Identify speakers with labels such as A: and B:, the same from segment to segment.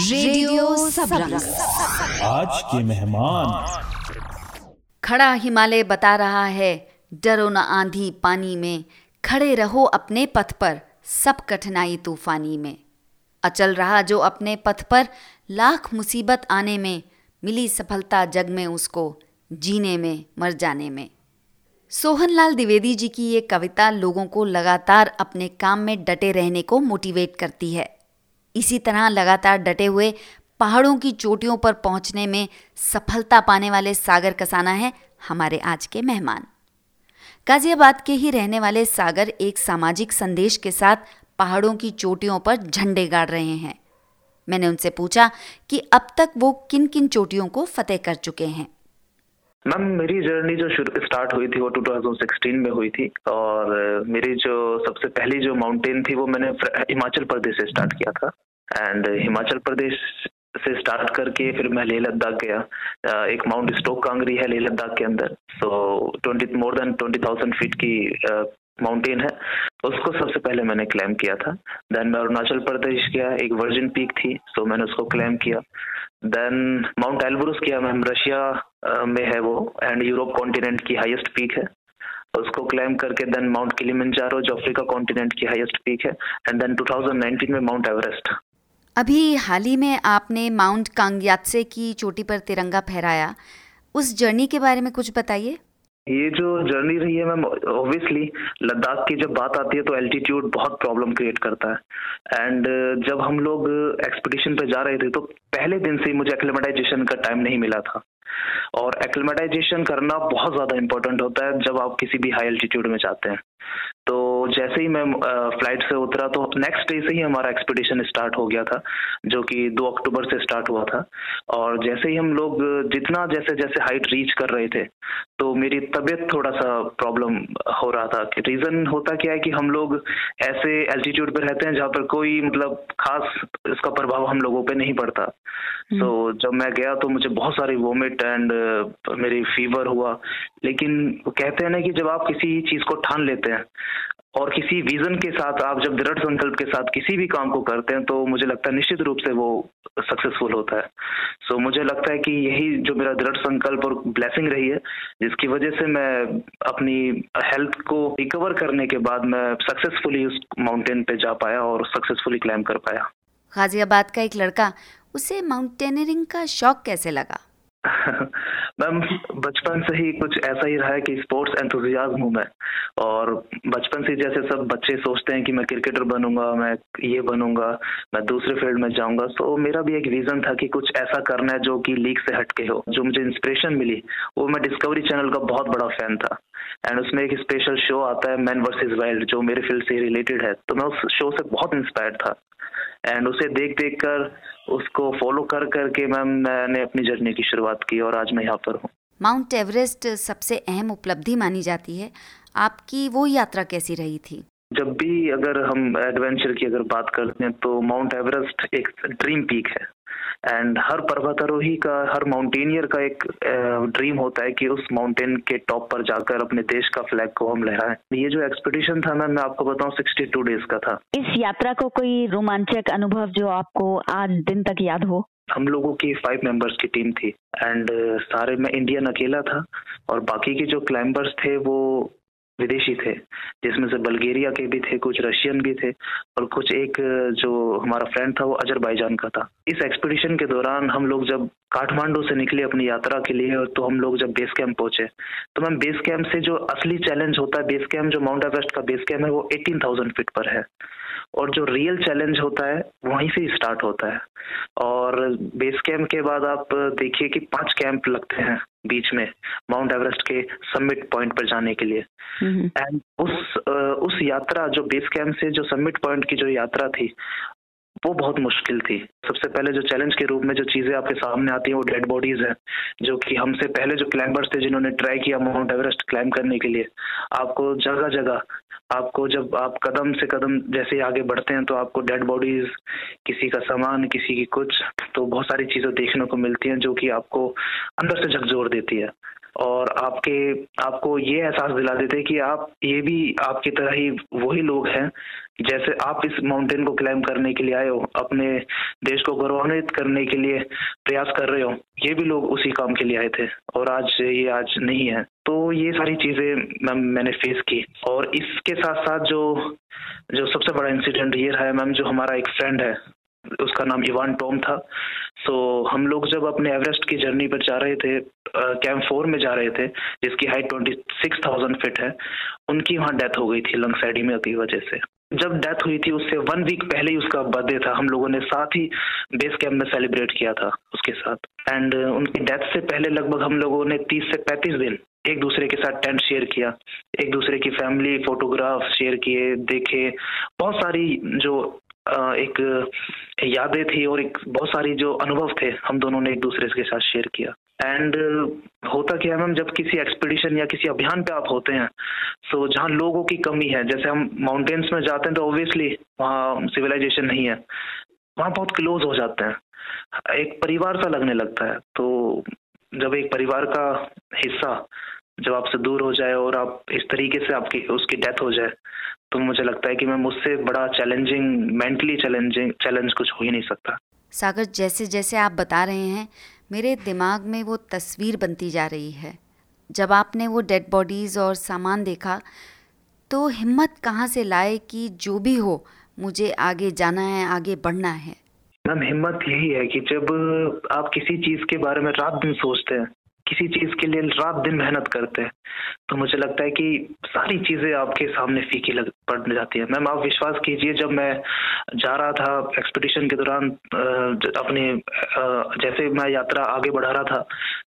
A: Radio Sabrang
B: आज के मेहमान।
C: खड़ा हिमालय बता रहा है डरो न आंधी पानी में खड़े रहो अपने पथ पर सब कठिनाई तूफानी में। अचल रहा जो अपने पथ पर लाख मुसीबत आने में मिली सफलता जग में उसको जीने में मर जाने में। सोहनलाल द्विवेदी जी की ये कविता लोगों को लगातार अपने काम में डटे रहने को मोटिवेट करती है। इसी तरह लगातार डटे हुए पहाड़ों की चोटियों पर पहुँचने में सफलता पाने वाले सागर कसाना है हमारे आज के मेहमान। गाजियाबाद के ही रहने वाले सागर एक सामाजिक संदेश के साथ पहाड़ों की चोटियों पर झंडे गाड़ रहे हैं। मैंने उनसे पूछा कि अब तक वो किन किन चोटियों को फतेह कर चुके हैं?
D: मैम, मेरी जर्नी जो शुरू, स्टार्ट हुई थी वो 2016 में हुई थी और मेरी जो सबसे पहली जो माउंटेन थी वो मैंने हिमाचल प्रदेश से स्टार्ट किया था। एंड हिमाचल प्रदेश से स्टार्ट करके फिर मैं लेह लद्दाख गया। एक माउंट स्टोक कांगरी है लेह लद्दाख के अंदर। So twenty more than twenty thousand feet की माउंटेन है। उसको सबसे पहले मैंने क्लाइम किया था। देन मैं अरुणाचल प्रदेश गया, एक वर्जिन पीक थी सो मैंने उसको क्लाइम किया। देन माउंट एल्ब्रुस किया मैम, रशिया में है वो एंड यूरोप कॉन्टिनेंट की हाईएस्ट पीक है। उसको क्लाइम करके देन माउंट किलिमंजारो जो अफ्रीका कॉन्टिनेंट की हाईएस्ट पीक है एंड देन 2019 में माउंट एवरेस्ट
C: अभी हाल ही में आपने माउंट कांगयात्से की चोटी पर तिरंगा फहराया। उस जर्नी के बारे में कुछ बताइए।
D: ये जो जर्नी रही है मैम ऑब्वियसली लद्दाख की जब बात आती है तो एल्टीट्यूड बहुत प्रॉब्लम क्रिएट करता है। एंड जब हम लोग एक्सपीडिशन पे जा रहे थे तो पहले दिन से ही मुझे एक्लेमेटाइजेशन का टाइम नहीं मिला था। और एक्लेमेटाइजेशन करना बहुत ज़्यादा इंपॉर्टेंट होता है जब आप किसी भी हाई एल्टीट्यूड में जाते हैं। तो जैसे ही मैं फ़्लाइट से उतरा तो नेक्स्ट डे से ही हमारा एक्सपीडिशन स्टार्ट हो गया था जो कि 2 अक्टूबर से स्टार्ट हुआ था। और जैसे ही हम लोग जितना जैसे जैसे हाइट रीच कर रहे थे तो मेरी तबीयत थोड़ा सा प्रॉब्लम हो रहा था। कि रीज़न होता क्या है कि हम लोग ऐसे एल्टीट्यूड पर रहते हैं जहाँ पर कोई मतलब खास इसका प्रभाव हम लोगों पर नहीं पड़ता। तो so, जब मैं गया तो मुझे बहुत सारी वोमिट एंड मेरी फीवर हुआ। लेकिन कहते हैं ना कि जब आप किसी चीज़ को ठान लेते हैं। और किसी विजन के साथ आप जब दृढ़ संकल्प के साथ किसी भी काम को करते हैं तो मुझे लगता है निश्चित रूप से वो सक्सेसफुल होता है। सो so, मुझे लगता है कि यही जो मेरा दृढ़ संकल्प और ब्लेसिंग रही है जिसकी वजह से मैं अपनी हेल्थ को रिकवर करने के बाद मैं सक्सेसफुली उस माउंटेन पे जा पाया और सक्सेसफुली क्लाइम कर पाया।
C: गाजियाबाद का एक लड़का उसे माउंटेनियरिंग का शौक कैसे लगा?
D: मैम, बचपन से ही कुछ ऐसा ही रहा है कि स्पोर्ट्स एंथुजियाज्म हूँ मैं। और बचपन से जैसे सब बच्चे सोचते हैं कि मैं क्रिकेटर बनूँगा, मैं ये बनूँगा, मैं दूसरे फ़ील्ड में जाऊँगा तो मेरा भी एक रीजन था कि कुछ ऐसा करना है जो कि लीग से हटके हो, जो मुझे इंस्पिरेशन मिली, वो मैं डिस्कवरी चैनल का बहुत बड़ा फ़ैन था। एंड उसमें एक स्पेशल शो आता है मैन वर्सेज वाइल्ड जो मेरे फ़ील्ड से रिलेटेड है। तो मैं उस शो से बहुत इंस्पायर्ड था। एंड उसे देख देख कर उसको फॉलो कर करके मैम मैंने अपनी जर्नी की शुरुआत की और आज मैं यहाँ पर हूँ।
C: माउंट एवरेस्ट सबसे अहम उपलब्धि मानी जाती है। आपकी वो यात्रा कैसी रही थी?
D: जब भी अगर हम एडवेंचर की अगर बात करते हैं तो माउंट एवरेस्ट एक ड्रीम पीक है। एंड हर पर्वतारोही का हर माउंटेनियर का एक ड्रीम होता है कि उस माउंटेन के टॉप पर जाकर अपने देश का फ्लैग को हम लहराएँ। ये जो एक्सपीडिशन था ना मैं आपको बताऊँ 62 डेज़ का था।
E: इस यात्रा को कोई रोमांचक अनुभव जो आपको आज दिन तक याद हो?
D: हम लोगों की फाइव मेंबर्स की टीम थी। एंड सारे में इंडियन अकेला था। और बाकी के जो क्लाइंबर्स थे वो विदेशी थे, जिसमें से बल्गेरिया के भी थे, कुछ रशियन भी थे और कुछ एक, जो हमारा फ्रेंड था वो अजरबैजान का था। इस एक्सपीडिशन के दौरान हम लोग जब काठमांडू से निकले अपनी यात्रा के लिए तो हम लोग जब बेस कैंप पहुँचे तो मैम बेस कैंप से जो असली चैलेंज होता है बेस कैंप जो माउंट एवरेस्ट का बेस कैंप है, वो एटीन थाउज़ेंड फीट पर है। और जो रियल चैलेंज होता है वहीं से स्टार्ट होता है। और बेस कैंप के बाद आप देखिए कि पाँच कैंप लगते हैं बीच में माउंट एवरेस्ट के समिट पॉइंट पर जाने के लिए। एंड उस उस यात्रा जो बेस कैंप से जो सबमिट पॉइंट की जो यात्रा थी वो बहुत मुश्किल थी। सबसे पहले जो चैलेंज के रूप में जो चीज़ें आपके सामने आती हैं वो डेड बॉडीज हैं जो कि हमसे पहले जो क्लाइंबर्स थे जिन्होंने ट्राई किया माउंट एवरेस्ट क्लाइंब करने के लिए। आपको जगह जगह आपको जब आप कदम से कदम जैसे ही आगे बढ़ते हैं तो आपको डेड बॉडीज किसी का सामान, किसी की कुछ तो बहुत सारी चीज़ें देखने को मिलती हैं जो कि आपको अंदर से झकझोर देती है। और आपके, आपको ये एहसास दिला देते कि आप, ये भी आपकी तरह ही वही लोग हैं, जैसे आप इस माउंटेन को क्लाइम करने के लिए आए हो, अपने देश को गौरवान्वित करने के लिए प्रयास कर रहे हो, ये भी लोग उसी काम के लिए आए थे, और आज ये आज नहीं है। तो ये सारी चीज़ें मैम, मैंने फेस की, और इसके साथ साथ जो जो सबसे बड़ा इंसिडेंट ये रहा है मैम, जो हमारा एक फ्रेंड है उसका नाम इवान टॉम था। सो so, हम लोग जब अपने एवरेस्ट की जर्नी पर जा रहे थे कैंप फोर में जा रहे थे जिसकी height twenty six thousand feet है उनकी वहाँ डेथ हो गई थी लंग्स एडीमिया की वजह से। जब डेथ हुई थी उससे वन वीक पहले ही उसका बर्थडे था। हम लोगों ने साथ ही बेस कैंप में सेलिब्रेट किया था उसके साथ। एंड उनकी डेथ से पहले लगभग हम लोगों ने तीस से पैंतीस दिन एक दूसरे के साथ टेंट शेयर किया। एक दूसरे की फैमिली फोटोग्राफ शेयर किए देखे। बहुत सारी जो एक यादें थी और एक बहुत सारी जो अनुभव थे, हम दोनों ने एक दूसरे के साथ शेयर किया। एंड होता क्या है मैम, जब किसी एक्सपीडिशन या किसी अभियान पे आप होते हैं सो जहाँ लोगों की कमी है, जैसे हम माउंटेन्स में जाते हैं तो ऑब्वियसली वहाँ सिविलाइजेशन नहीं है। वहाँ बहुत क्लोज हो जाते हैं। एक परिवार सा लगने लगता है। तो जब एक परिवार का हिस्सा जब आपसे दूर हो जाए और आप इस तरीके से आपकी उसकी डेथ हो जाए तो मुझे लगता है कि मैं मुझसे बड़ा चैलेंजिंग मेंटली चैलेंजिंग चैलेंज कुछ हो ही नहीं सकता।
C: सागर जैसे जैसे आप बता रहे हैं मेरे दिमाग में वो तस्वीर बनती जा रही है। जब आपने वो डेड बॉडीज़ और सामान देखा तो हिम्मत कहाँ से लाए कि जो भी हो मुझे आगे जाना है आगे बढ़ना है?
D: मैम हिम्मत यही है कि जब आप किसी चीज़ के बारे में रात दिन सोचते हैं किसी चीज़ के लिए रात दिन मेहनत करते हैं। तो मुझे लगता है कि सारी चीज़ें आपके सामने फीकी लग पड़ जाती है। मैम आप विश्वास कीजिए जब मैं जा रहा था एक्सपीडिशन के दौरान अपने जैसे मैं यात्रा आगे बढ़ा रहा था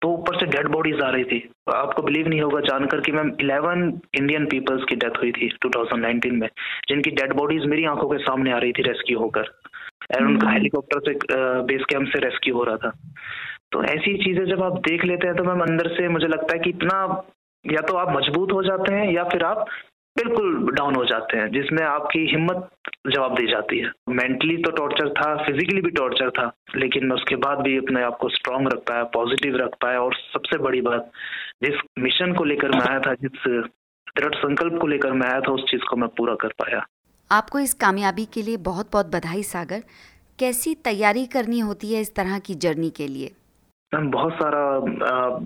D: तो ऊपर से डेड बॉडीज आ रही थी। आपको बिलीव नहीं होगा जानकर कि मैम 11 इंडियन पीपल्स की डेथ हुई थी 2019 में जिनकी डेड बॉडीज मेरी आँखों के सामने आ रही थी रेस्क्यू होकर। एंड उनका हेलीकॉप्टर से बेस कैंप से रेस्क्यू हो रहा था। तो ऐसी चीज़ें जब आप देख लेते हैं तो मैम अंदर से मुझे लगता है कि इतना या तो आप मज़बूत हो जाते हैं, या फिर आप बिल्कुल डाउन हो जाते हैं, जिसमें आपकी हिम्मत जवाब दी जाती है। मेंटली तो टॉर्चर था फिजिकली भी टॉर्चर था, लेकिन उसके बाद भी अपने आप को स्ट्रांग रख पाया पॉजिटिव रख पाया, और सबसे बड़ी बात, जिस मिशन को लेकर मैं आया था, जिस दृढ़ संकल्प को लेकर मैं आया था, उस चीज़ को मैं पूरा कर पाया।
C: आपको इस कामयाबी के लिए बहुत बहुत बधाई, सागर। कैसी तैयारी करनी होती है इस तरह की जर्नी के लिए?
D: मैम, बहुत सारा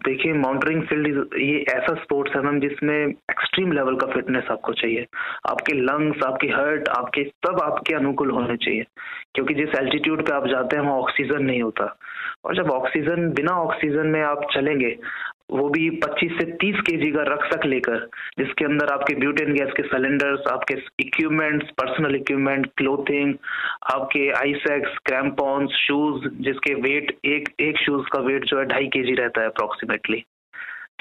D: देखिए माउंटेनिंग फ़ील्ड ये ऐसा स्पोर्ट्स है मैम, जिसमें एक्सट्रीम लेवल का फिटनेस आपको चाहिए। आपके लंग्स आपकी हर्ट आपके सब आपके अनुकूल होने चाहिए। क्योंकि जिस एल्टीट्यूड पे आप जाते हैं, वहाँ ऑक्सीजन नहीं होता। और जब ऑक्सीजन बिना ऑक्सीजन में आप चलेंगे वो भी 25 से 30 के का रक्षक लेकर जिसके अंदर आपके ब्यूटेन गैस के सिलेंडर्स आपके इक्विपमेंट्स पर्सनल इक्विपमेंट क्लोथिंग आपके आईसेक्स क्रैम्पॉन्स शूज़ जिसके वेट एक एक शूज़ का वेट जो है ढाई के रहता है अप्रोक्सीमेटली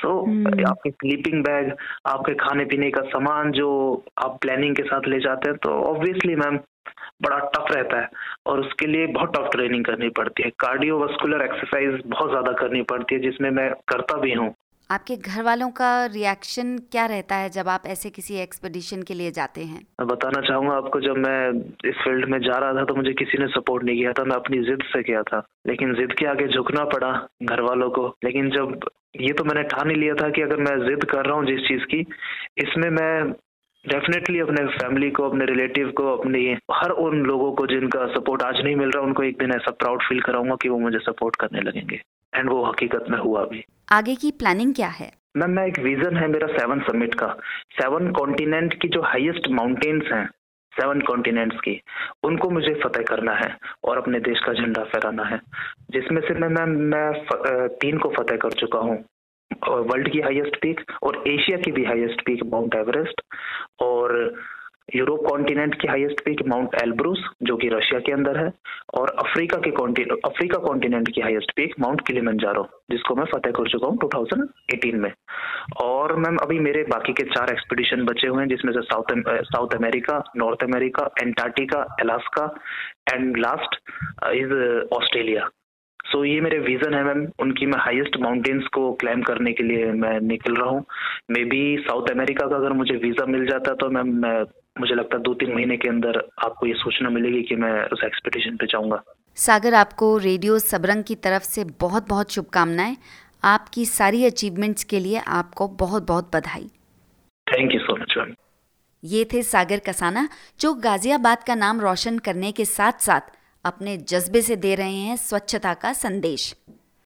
D: तो hmm. आपके स्लीपिंग बैग आपके खाने पीने का सामान जो आप प्लानिंग के साथ ले जाते हैं तो ऑब्वियसली मैम बड़ा टफ रहता है और उसके लिए बहुत टफ ट्रेनिंग करनी पड़ती है। कार्डियोवास्कुलर एक्सरसाइज बहुत ज़्यादा करनी पड़ती है जिसमें मैं करता भी हूँ।
C: आपके घर वालों का रिएक्शन क्या रहता है जब आप ऐसे किसी एक्सपेडिशन के लिए जाते हैं?
D: मैं बताना चाहूँगा आपको जब मैं इस फ़ील्ड में जा रहा था तो मुझे किसी ने सपोर्ट नहीं किया था मैं अपनी जिद से किया था। लेकिन जिद के आगे झुकना पड़ा घर वालों को। लेकिन जब ये तो मैंने ठान ही लिया था कि अगर मैं जिद कर रहा हूँ जिस चीज़ की इसमें मैं डेफिनेटली अपने फैमिली को अपने रिलेटिव को अपनी हर उन लोगों को जिनका सपोर्ट आज नहीं मिल रहा उनको एक दिन ऐसा प्राउड फील कराऊँगा कि वो मुझे सपोर्ट करने लगेंगे। एंड वो हकीकत में हुआ भी।
C: आगे की प्लानिंग क्या है?
D: मैम मैं एक विजन है मेरा सेवन समिट का। सेवन कॉन्टिनेंट की जो हाईएस्ट माउंटेन्स हैं सेवन कॉन्टिनेंट्स की उनको मुझे फतेह करना है और अपने देश का झंडा फहराना है। जिसमें से मैं मैम मैं तीन को फतेह कर चुका हूँ। वर्ल्ड की हाईएस्ट पीक और एशिया की भी हाईएस्ट पीक माउंट एवरेस्ट और यूरोप कॉन्टिनेंट की हाईएस्ट पीक माउंट एल्ब्रूस, जो कि रशिया के अंदर है, और अफ्रीका के अफ्रीका कॉन्टिनेंट की हाईएस्ट पीक माउंट किलिमंजारो, जिसको मैं फतेह कर चुका हूँ 2018 में। और मैम, अभी मेरे बाकी के चार एक्सपीडिशन बचे हुए हैं, जिसमें से south South America North America Antarctica Alaska and last is Australia so ये मेरे विजन है मैम उनकी मैं हाईएस्ट माउंटेन्स को क्लाइम करने के लिए मैं निकल रहा हूँ. मे बी साउथ अमेरिका का अगर मुझे वीज़ा मिल जाता तो मैम मैं मुझे लगता है दो तीन महीने के अंदर आपको ये सूचना मिलेगी कि मैं उस एक्सपेडिशन पे जाऊँगा.
C: सागर आपको रेडियो सबरंग की तरफ़ से बहुत बहुत शुभकामनाएँ. आपकी सारी अचीवमेंट्स के लिए आपको बहुत बहुत बधाई.
D: Thank you so much ma'am
C: ये थे सागर कसाना जो गाजियाबाद का नाम रोशन करने के साथ साथ अपने जज्बे से दे रहे हैं स्वच्छता का संदेश।